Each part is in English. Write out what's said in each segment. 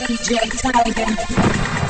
DJ Tiger.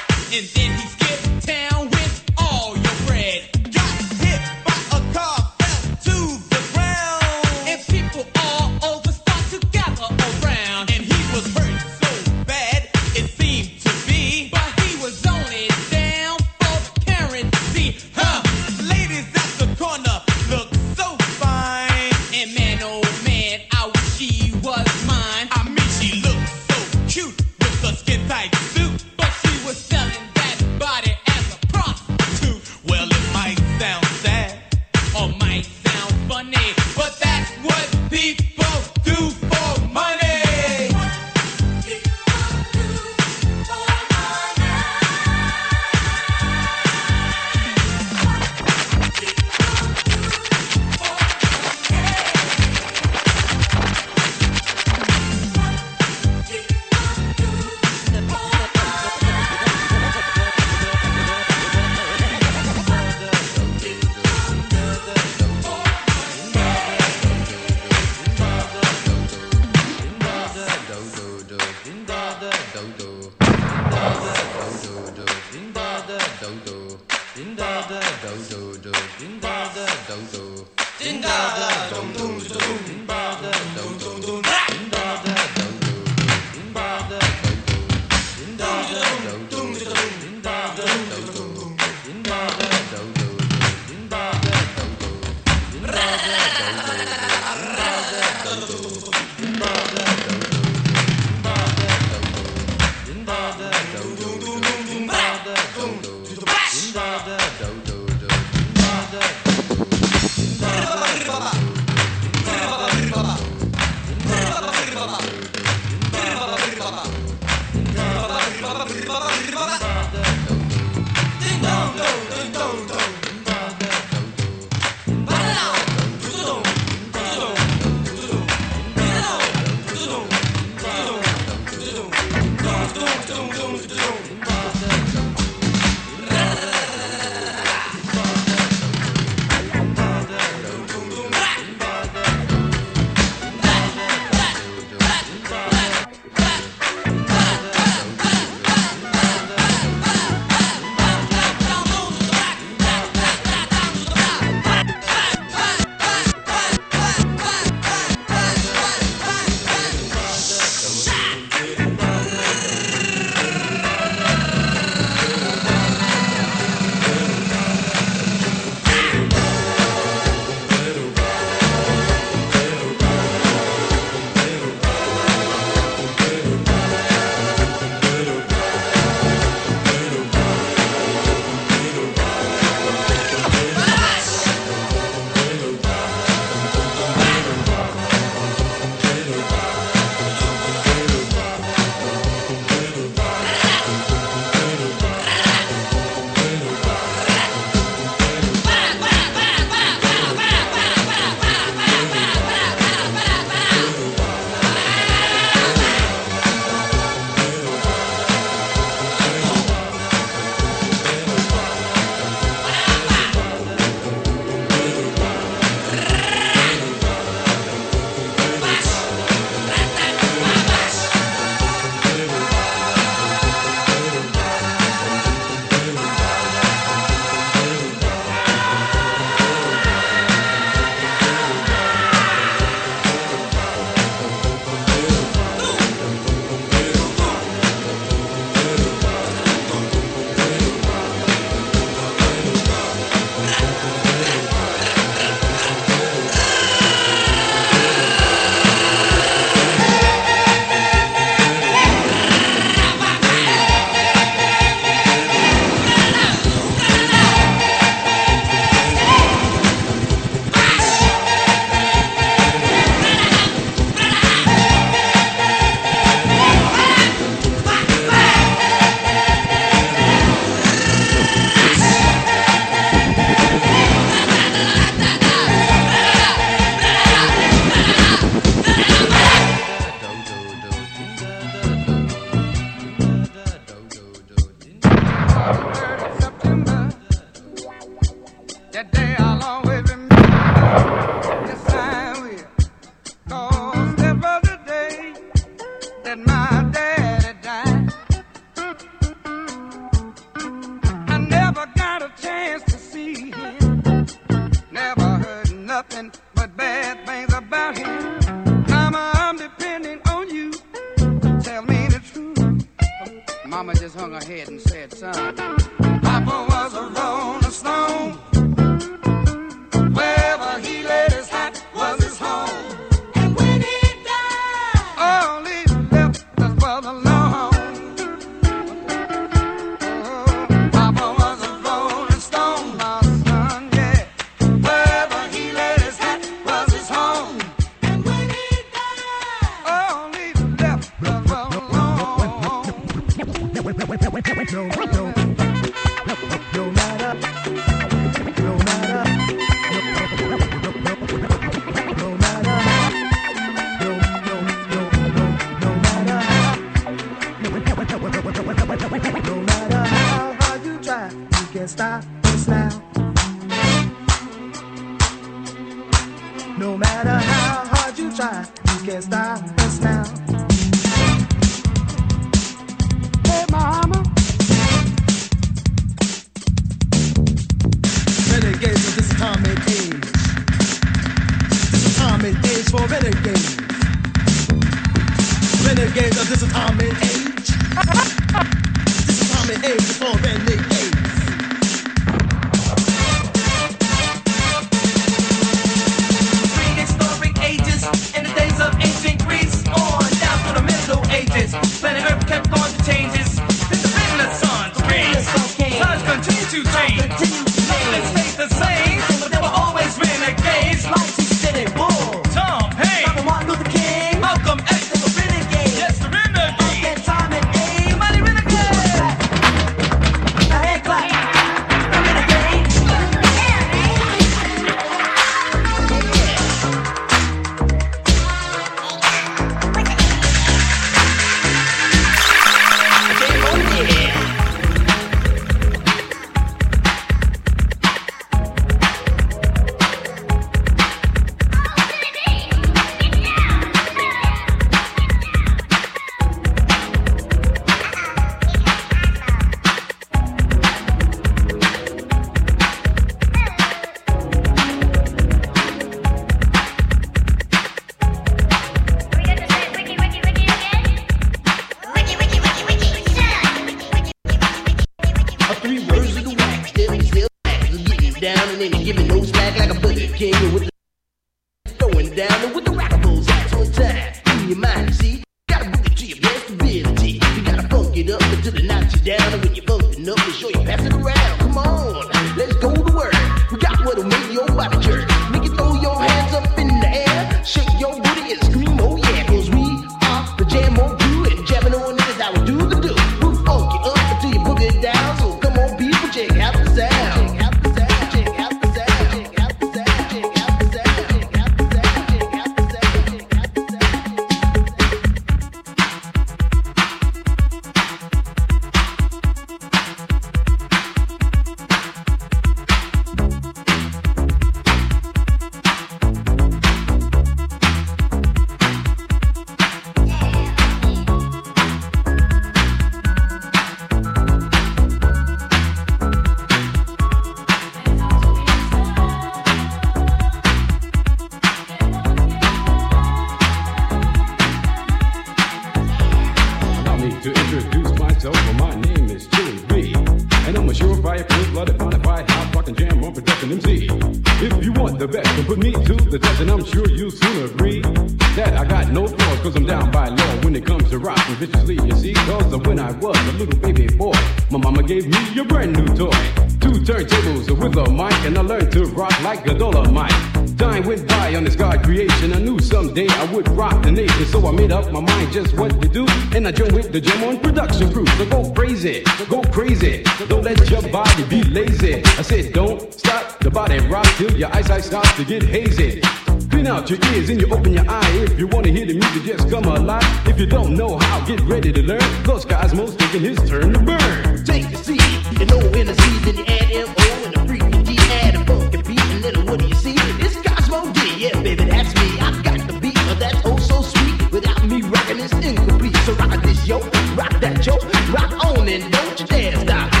body be lazy. I said, don't stop the body rock till your eyesight starts to get hazy. Clean out your ears and you open your eye. If you wanna hear the music, just come alive. If you don't know how, get ready to learn. Those guys most taking his turn to burn. Take a seat you know, in the season, you add M-O and the freaking G, add a funky beat, and then what do you see? It's Cosmo D, yeah, baby, that's me. I've got the beat, but that's oh so sweet. Without me rocking, it's incomplete. So rock this yo, rock that yo, rock on and don't you dare stop.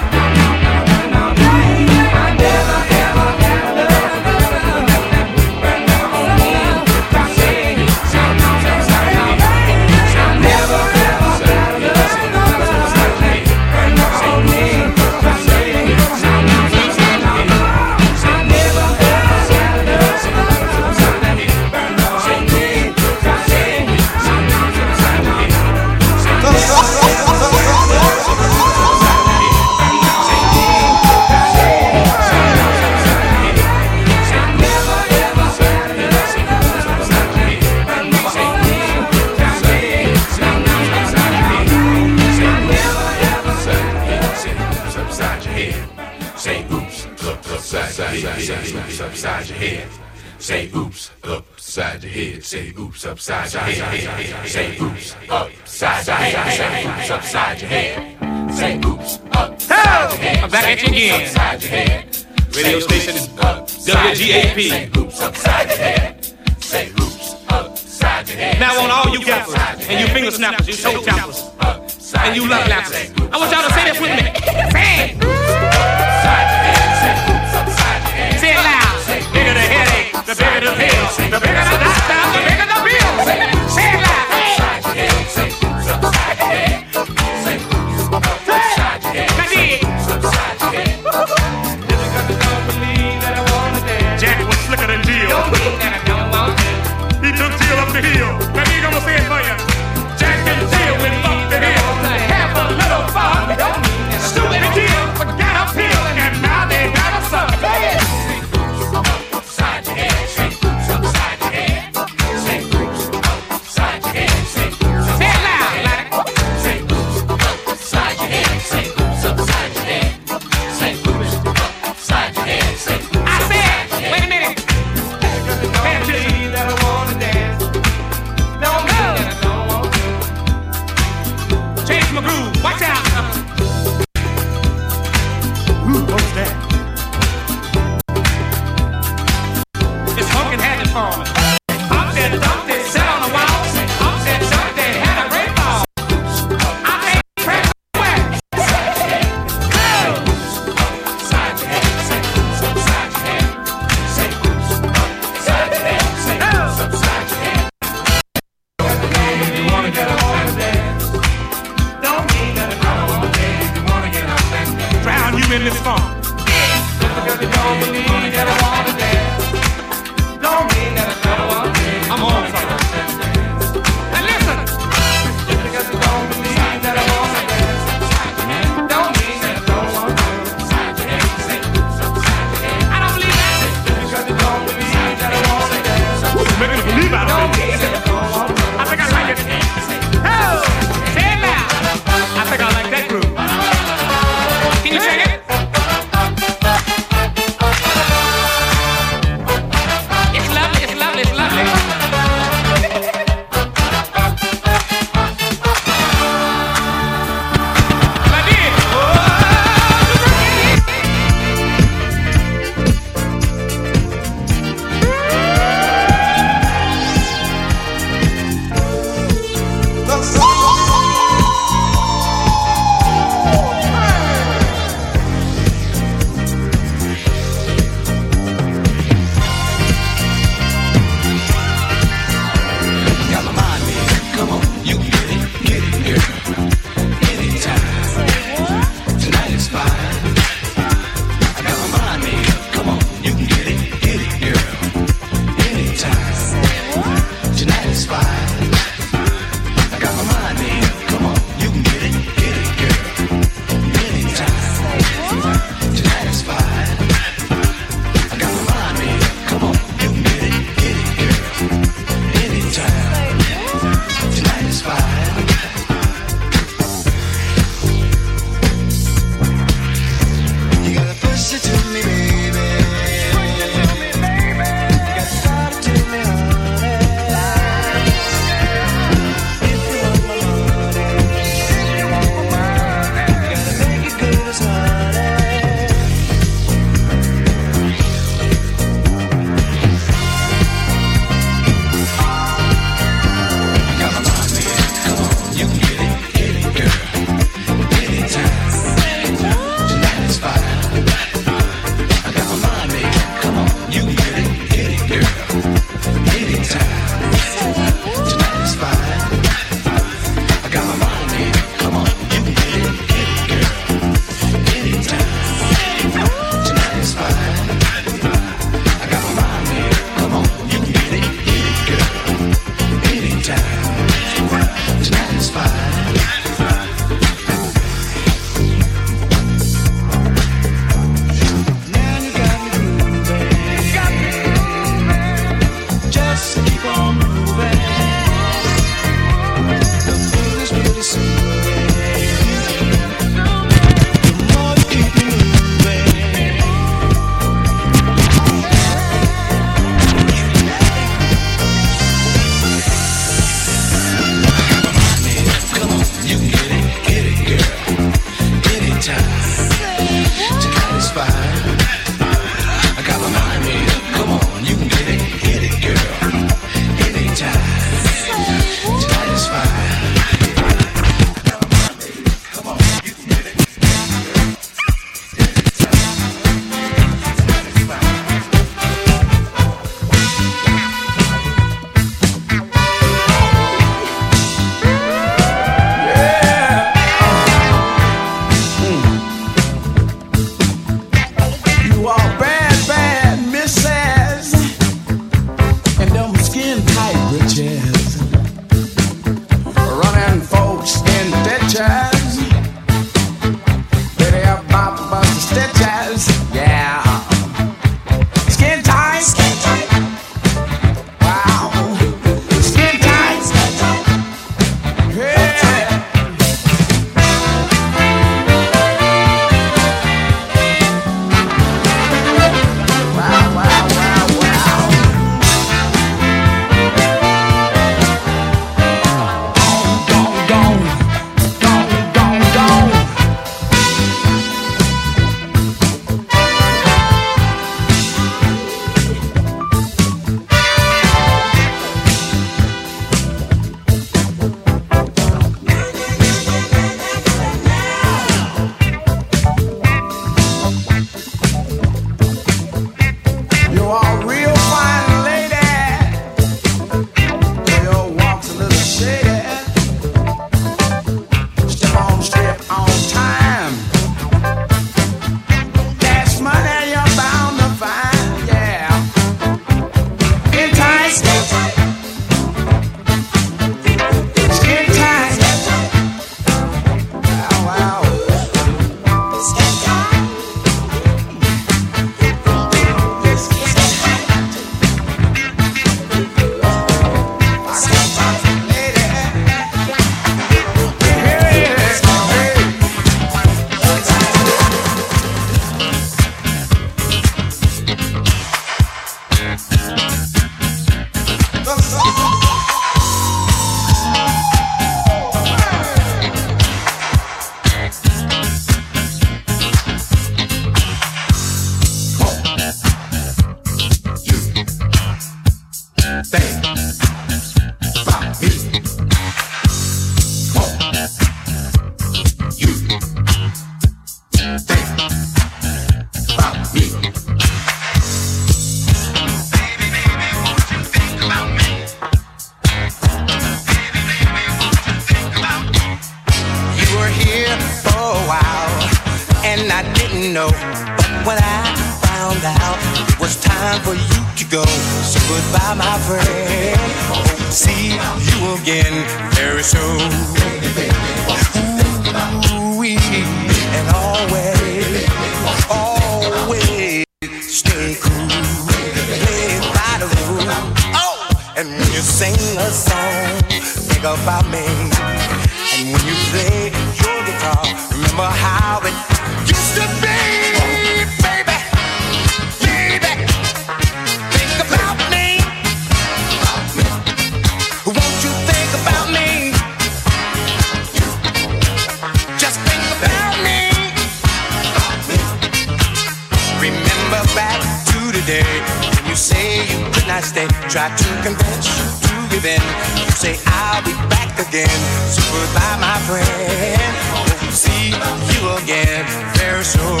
try to convince you to give in. You say, I'll be back again. So goodbye, my friend. Hope to see you again very soon.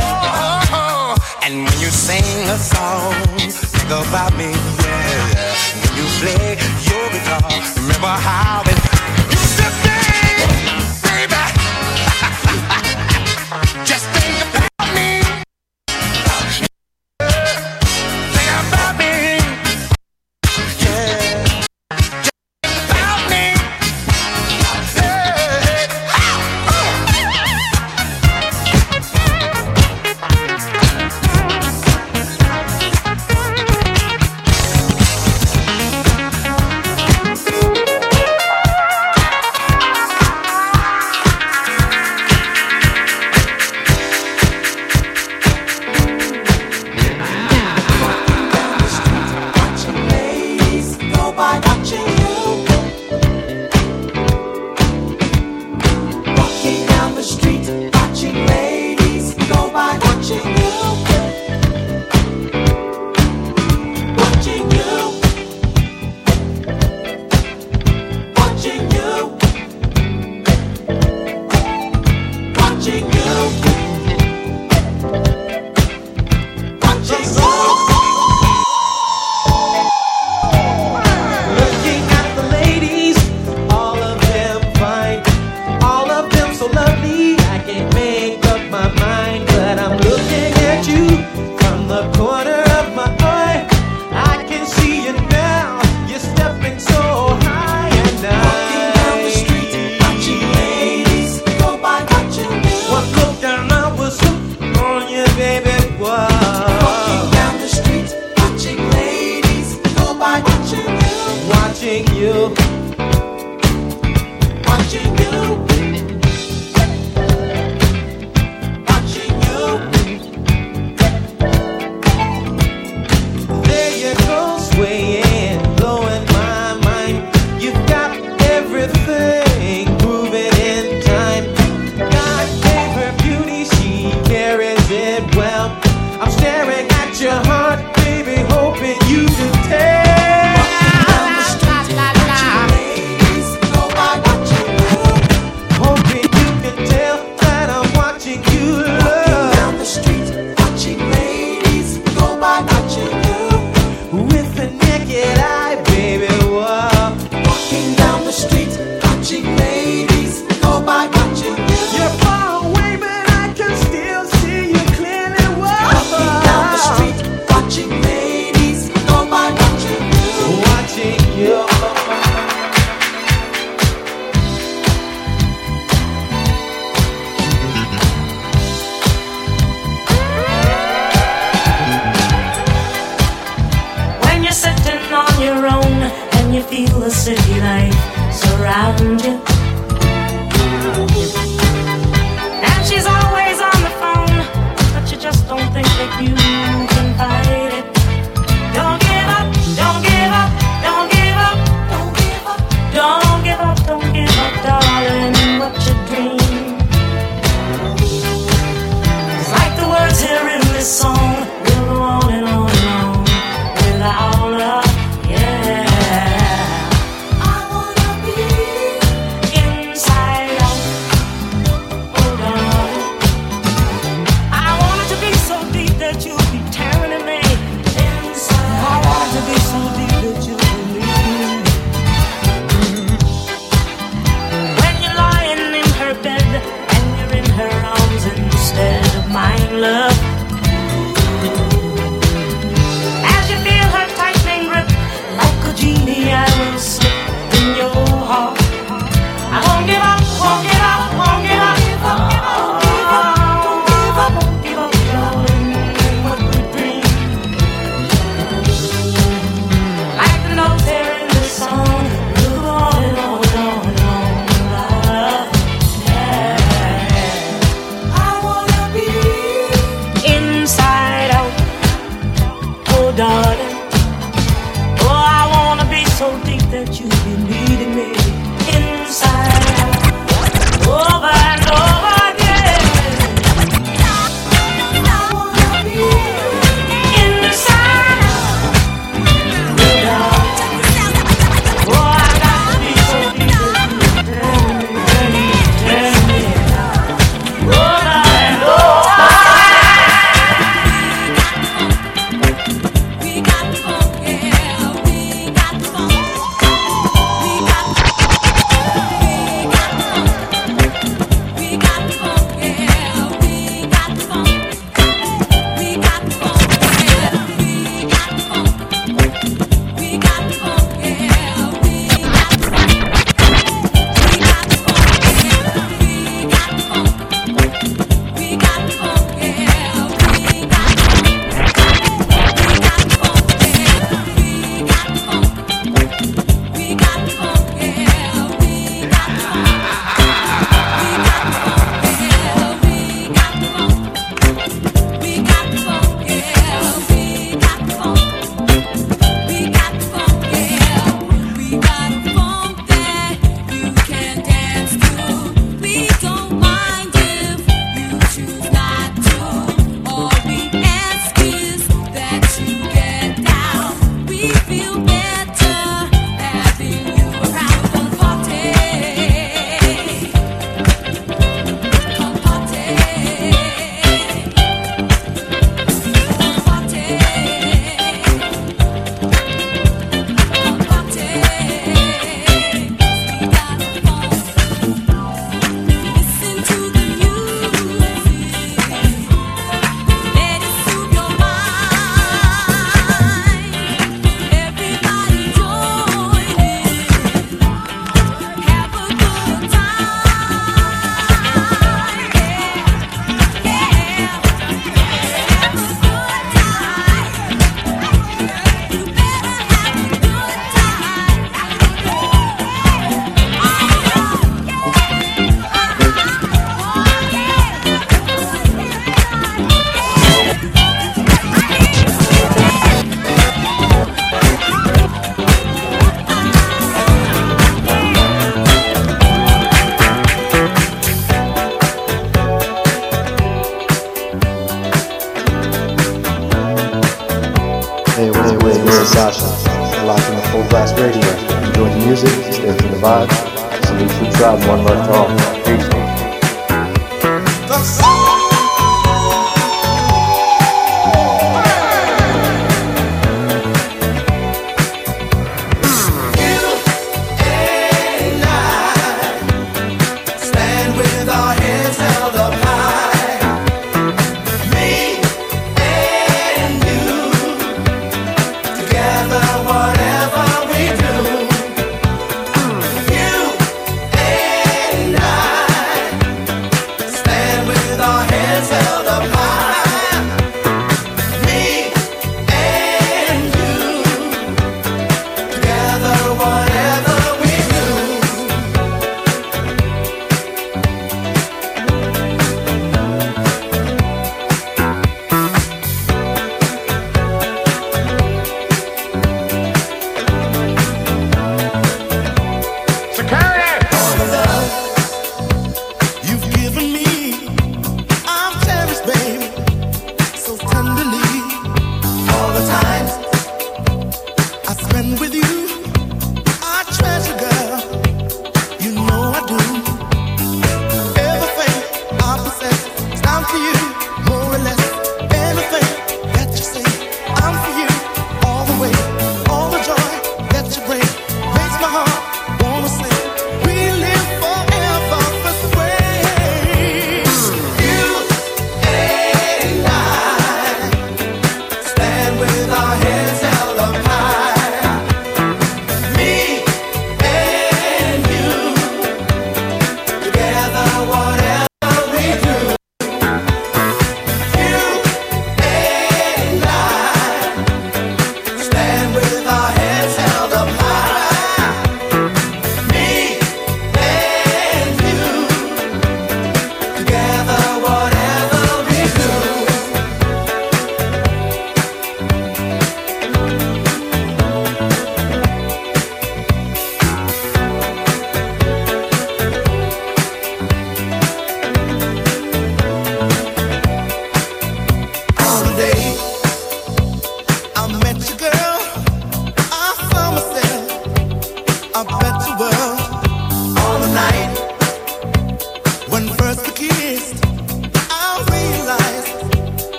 Oh, and when you sing a song, think about me, yeah. When you play your guitar, remember how it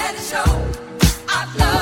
Inside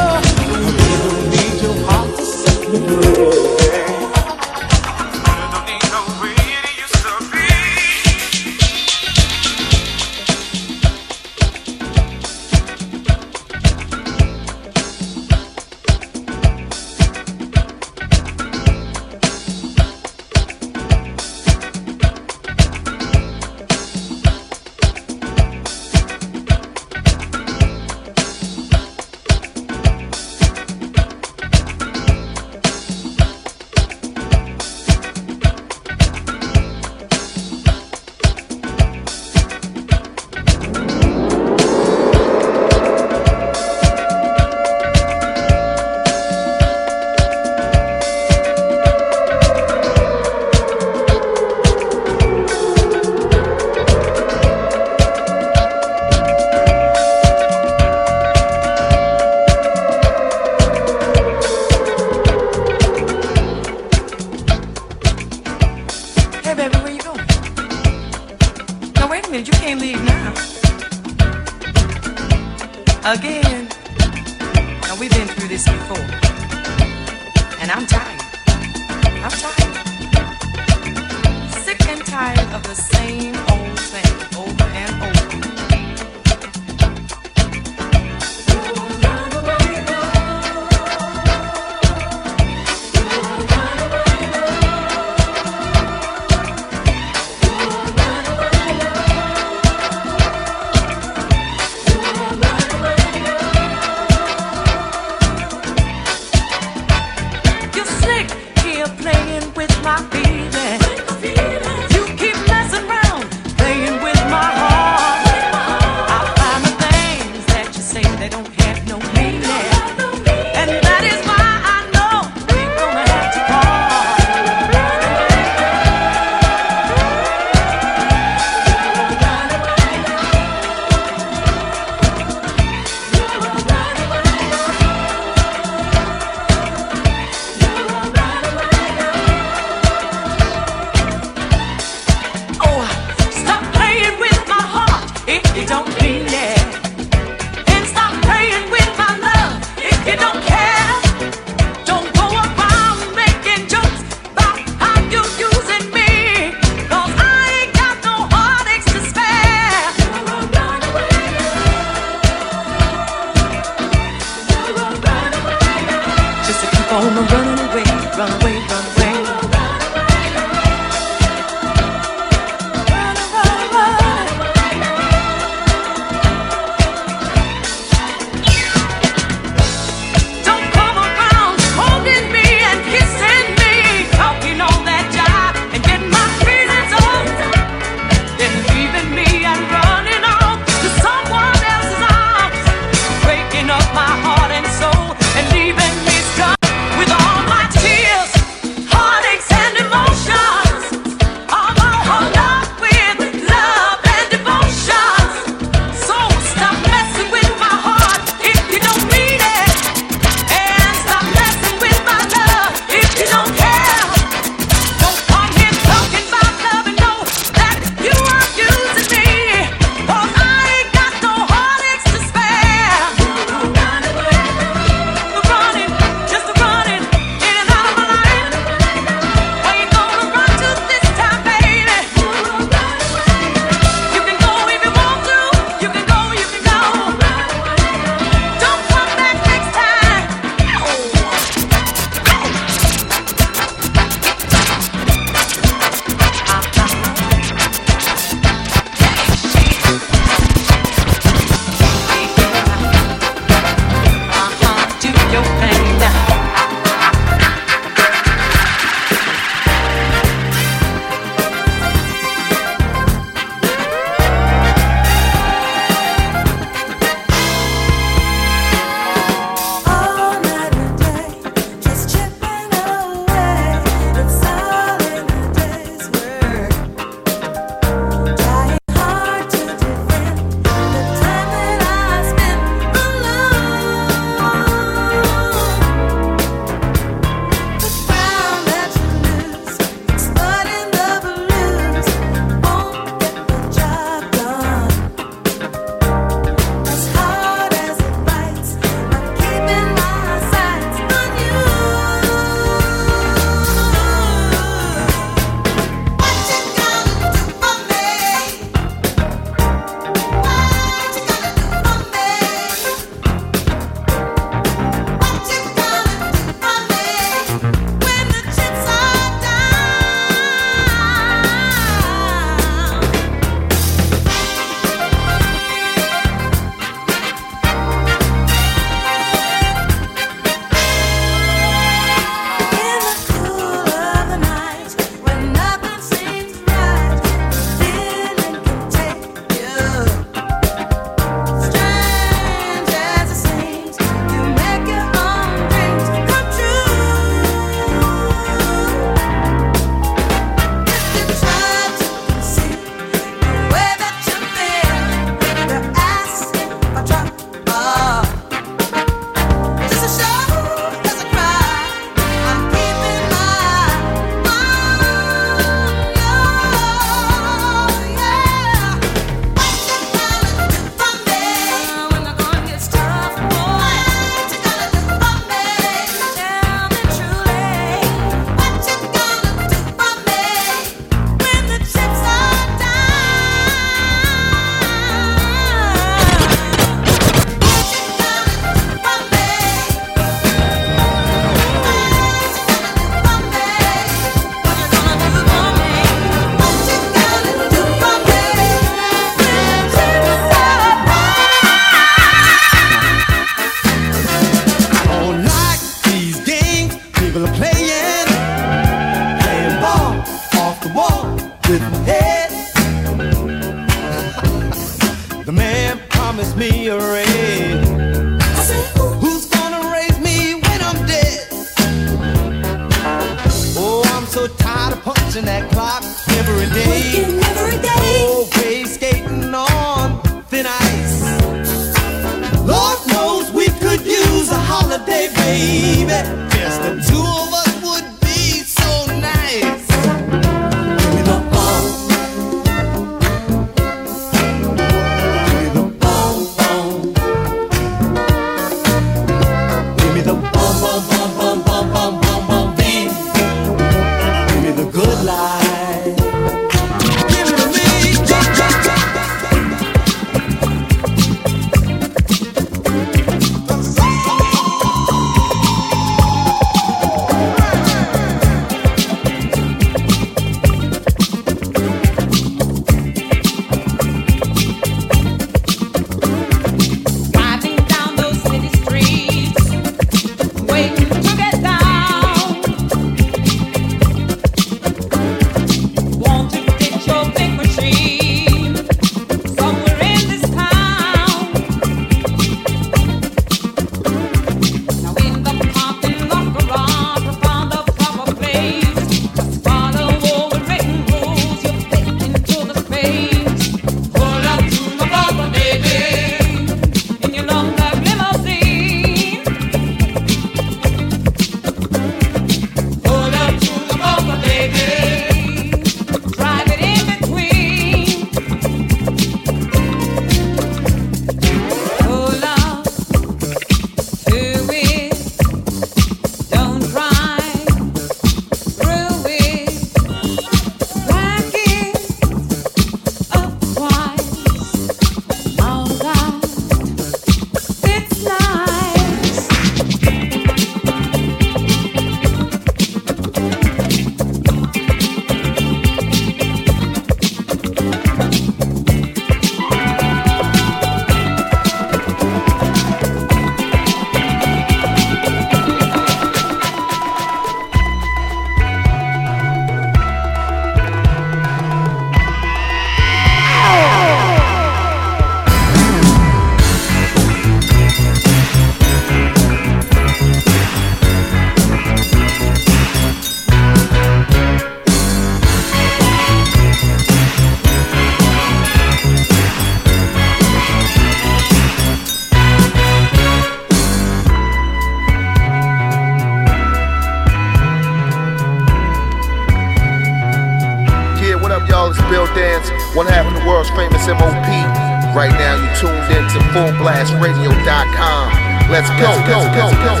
at fullblastradio.com. Let's go, let's go, let's go.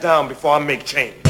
Down before I make change.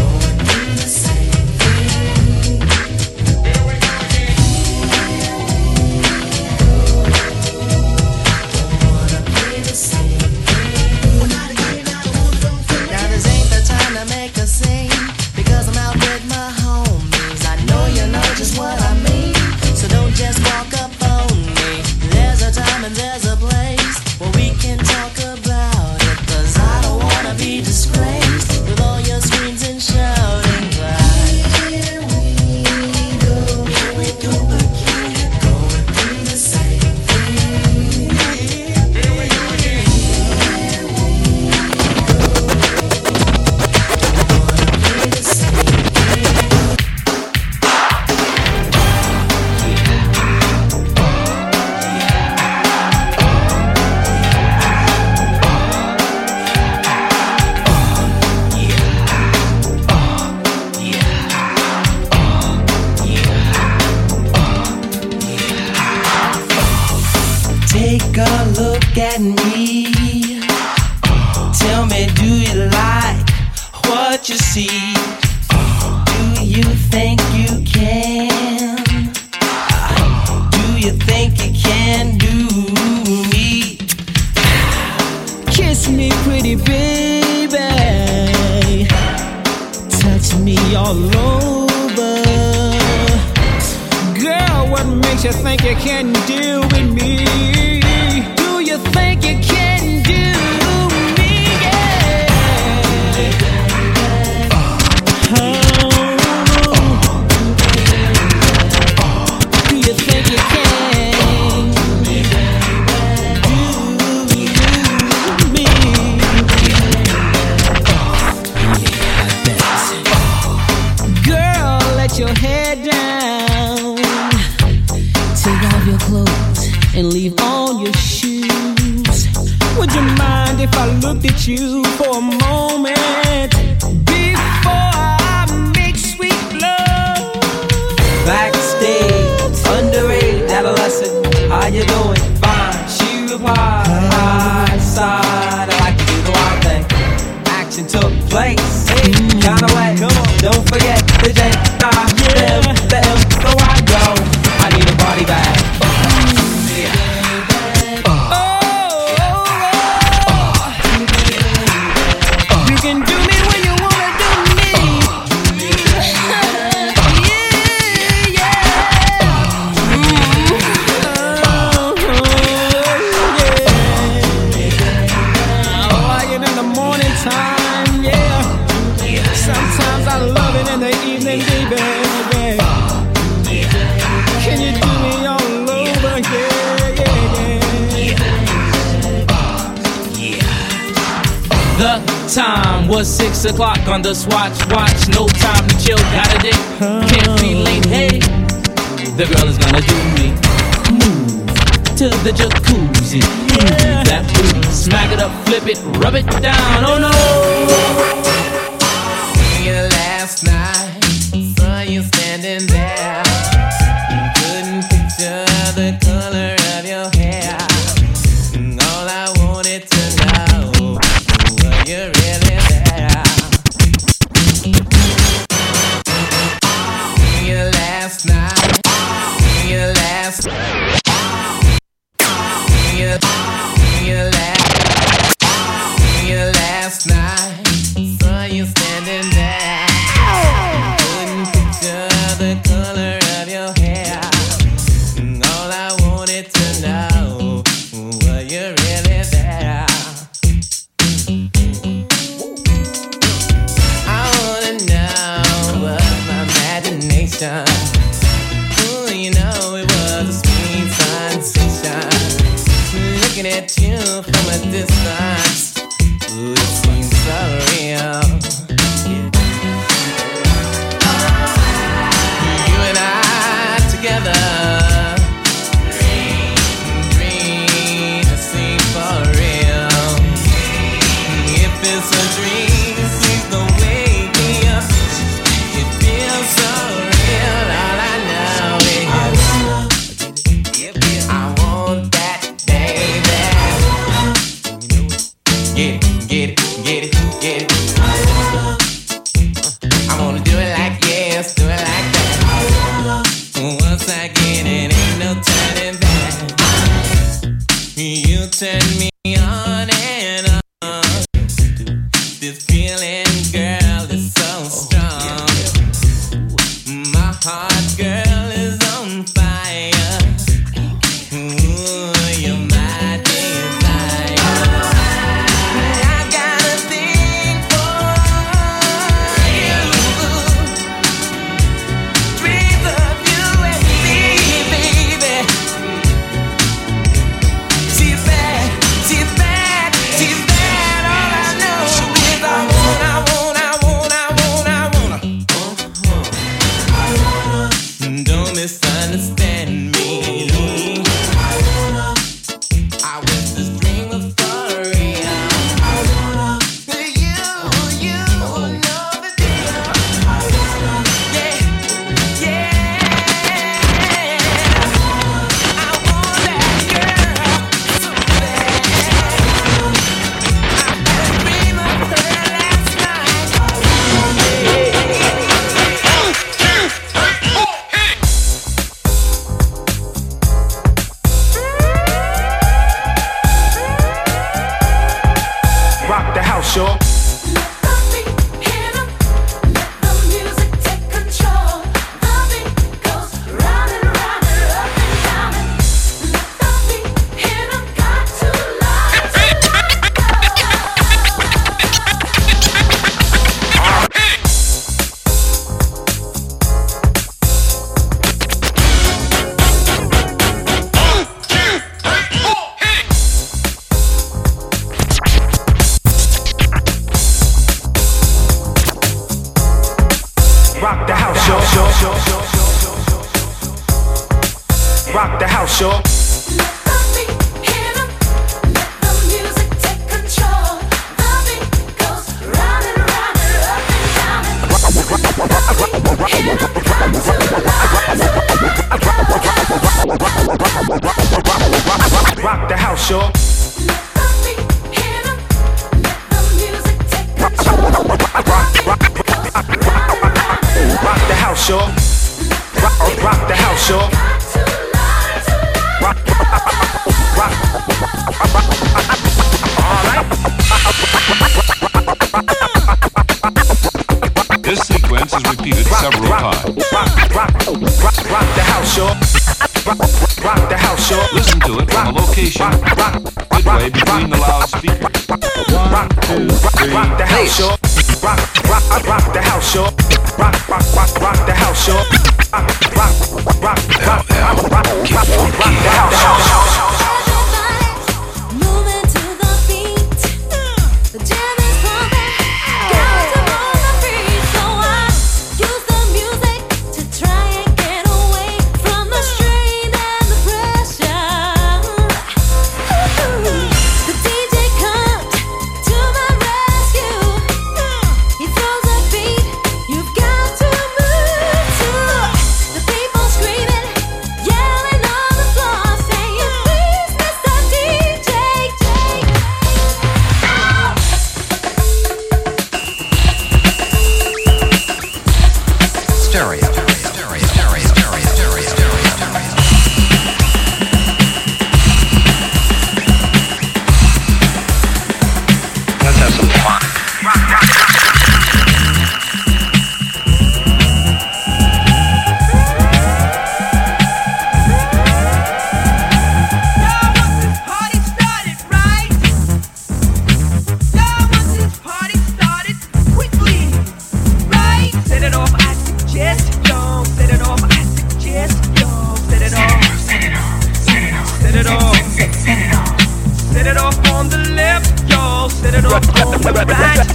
Set it off on the right, y'all.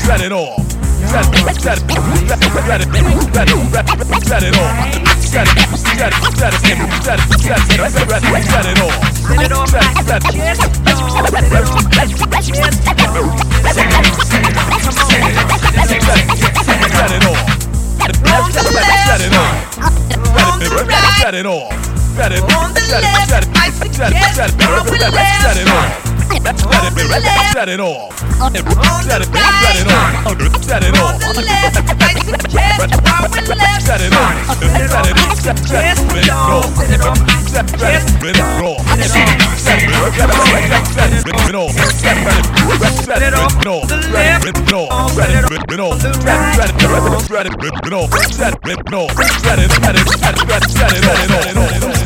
Set it off. Come on, let's set it off. Set it off. Set it, set it, set it, set it, set it, set it, set it off. Set it, set it, set it, set it, set it, set it, set it, set it off. Set it off, I suggest y'all. Set it off, I suggest y'all. Set it off. Set it off. Come on, let's set it off. Set it off. Set it off. Set it off. Set it, set it, set it, I set it, suggest set it, y'all will set laugh. it, set it off. Set it, set it off. Set it, set it, set it off. Set it off. On the left, I suggest y'all will laugh. Set it off. Set it off, I Set it, suggest set it y'all. off. Set it off, I Set it, suggest set it off. Set it, set it, set it, set it, set it off. Set it, set it off. Set it off. Set it, set it off. Set it, set it, set it, set it off. Set it off. Set it, set it, set it, set it, set it off. Set set it, set it off. A little thing can Set, set it off. Desire's burning. Set, set, set, set it off. Leave us the Set it, set it, set it, set it, set it off. Set it, set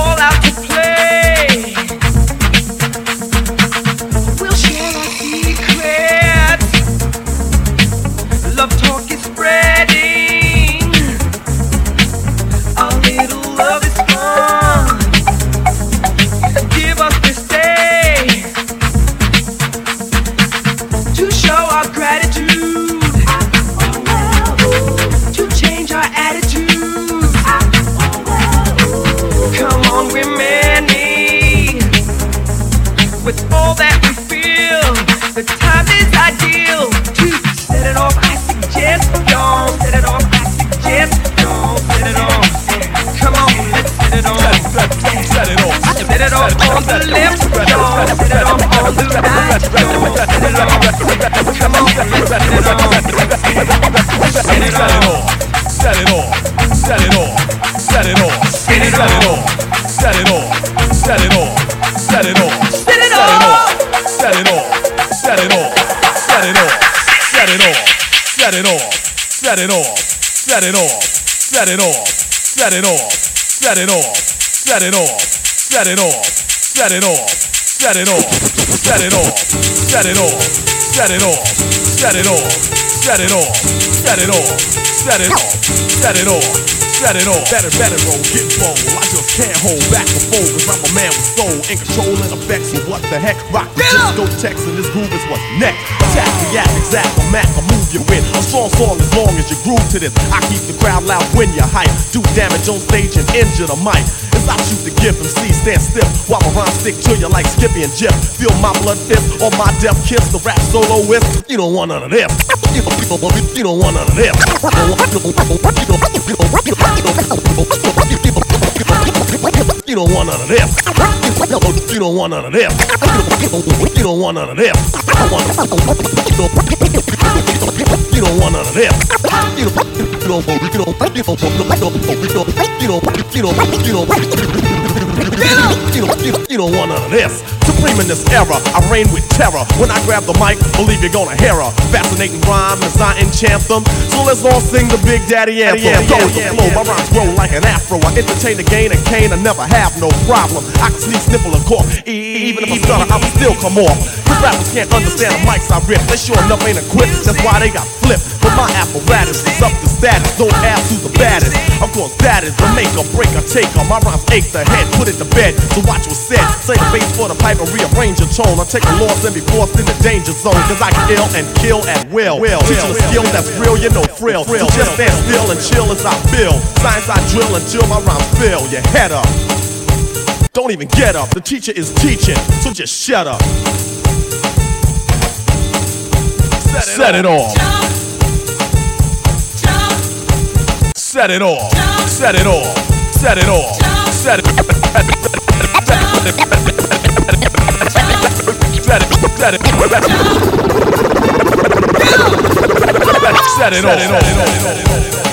set it off, set it off, set it off, set it off. set it off set it off, set it off, set it off, set it off, set it off, set it off, set it off, set it off, set it off, set it off. Better, better roll, get bold. I just can't hold back the fold, cause I'm a man with soul in control and effects. So what the heck? Rock the disco text, and this groove is what's next. Attack, react, exact, a Mac, a move you win. A strong song as long as you groove to this. I keep the crowd loud when you hype. Do damage on stage and injure the mic. As I shoot the gift, MC stand stiff while my rhymes stick to you like Skippy and Jif. Feel my blood fist on my death kiss. The rap soloist, you don't want none of this. You don't, want none of this. You don't, you don't, you don't, you don't, want none of this. You don't want none of this. Don't want ど You don't want none of this. You don't, want none of this. Supreme in this era, I reign with terror. When I grab the mic, believe you're gonna hear her. Fascinating rhyme as I enchant them. So let's all sing the Big Daddy anthem. Go with the flow, my rhymes grow like an afro. I entertain the gain and cane, I never have no problem. I can sneeze, sniffle, and cough. Even if I stutter, I will still come off. Cause rappers can't understand the mics I rip. They sure enough ain't that's why they got flipped. But my apparatus is up to status. Don't ask who's the baddest. Of course, that is the make or break or taker. My rhymes ache the head, put it to bed. So watch what's said. Say the bass for the pipe and rearrange your tone. I take a loss and be forced in the danger zone. Cause I kill and kill at will. Teach you a skill that's real, you know frill. So just stand still and chill as I feel. Science I drill until my rhymes fill. Your head up. Don't even get up. The teacher is teaching, so just shut up. Set it off. Set it off. Set it off. Set it off. Set it. Set it. Set it. Set it off.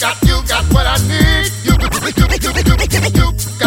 got, you got what I need. You, you, you, you, you, you, you got.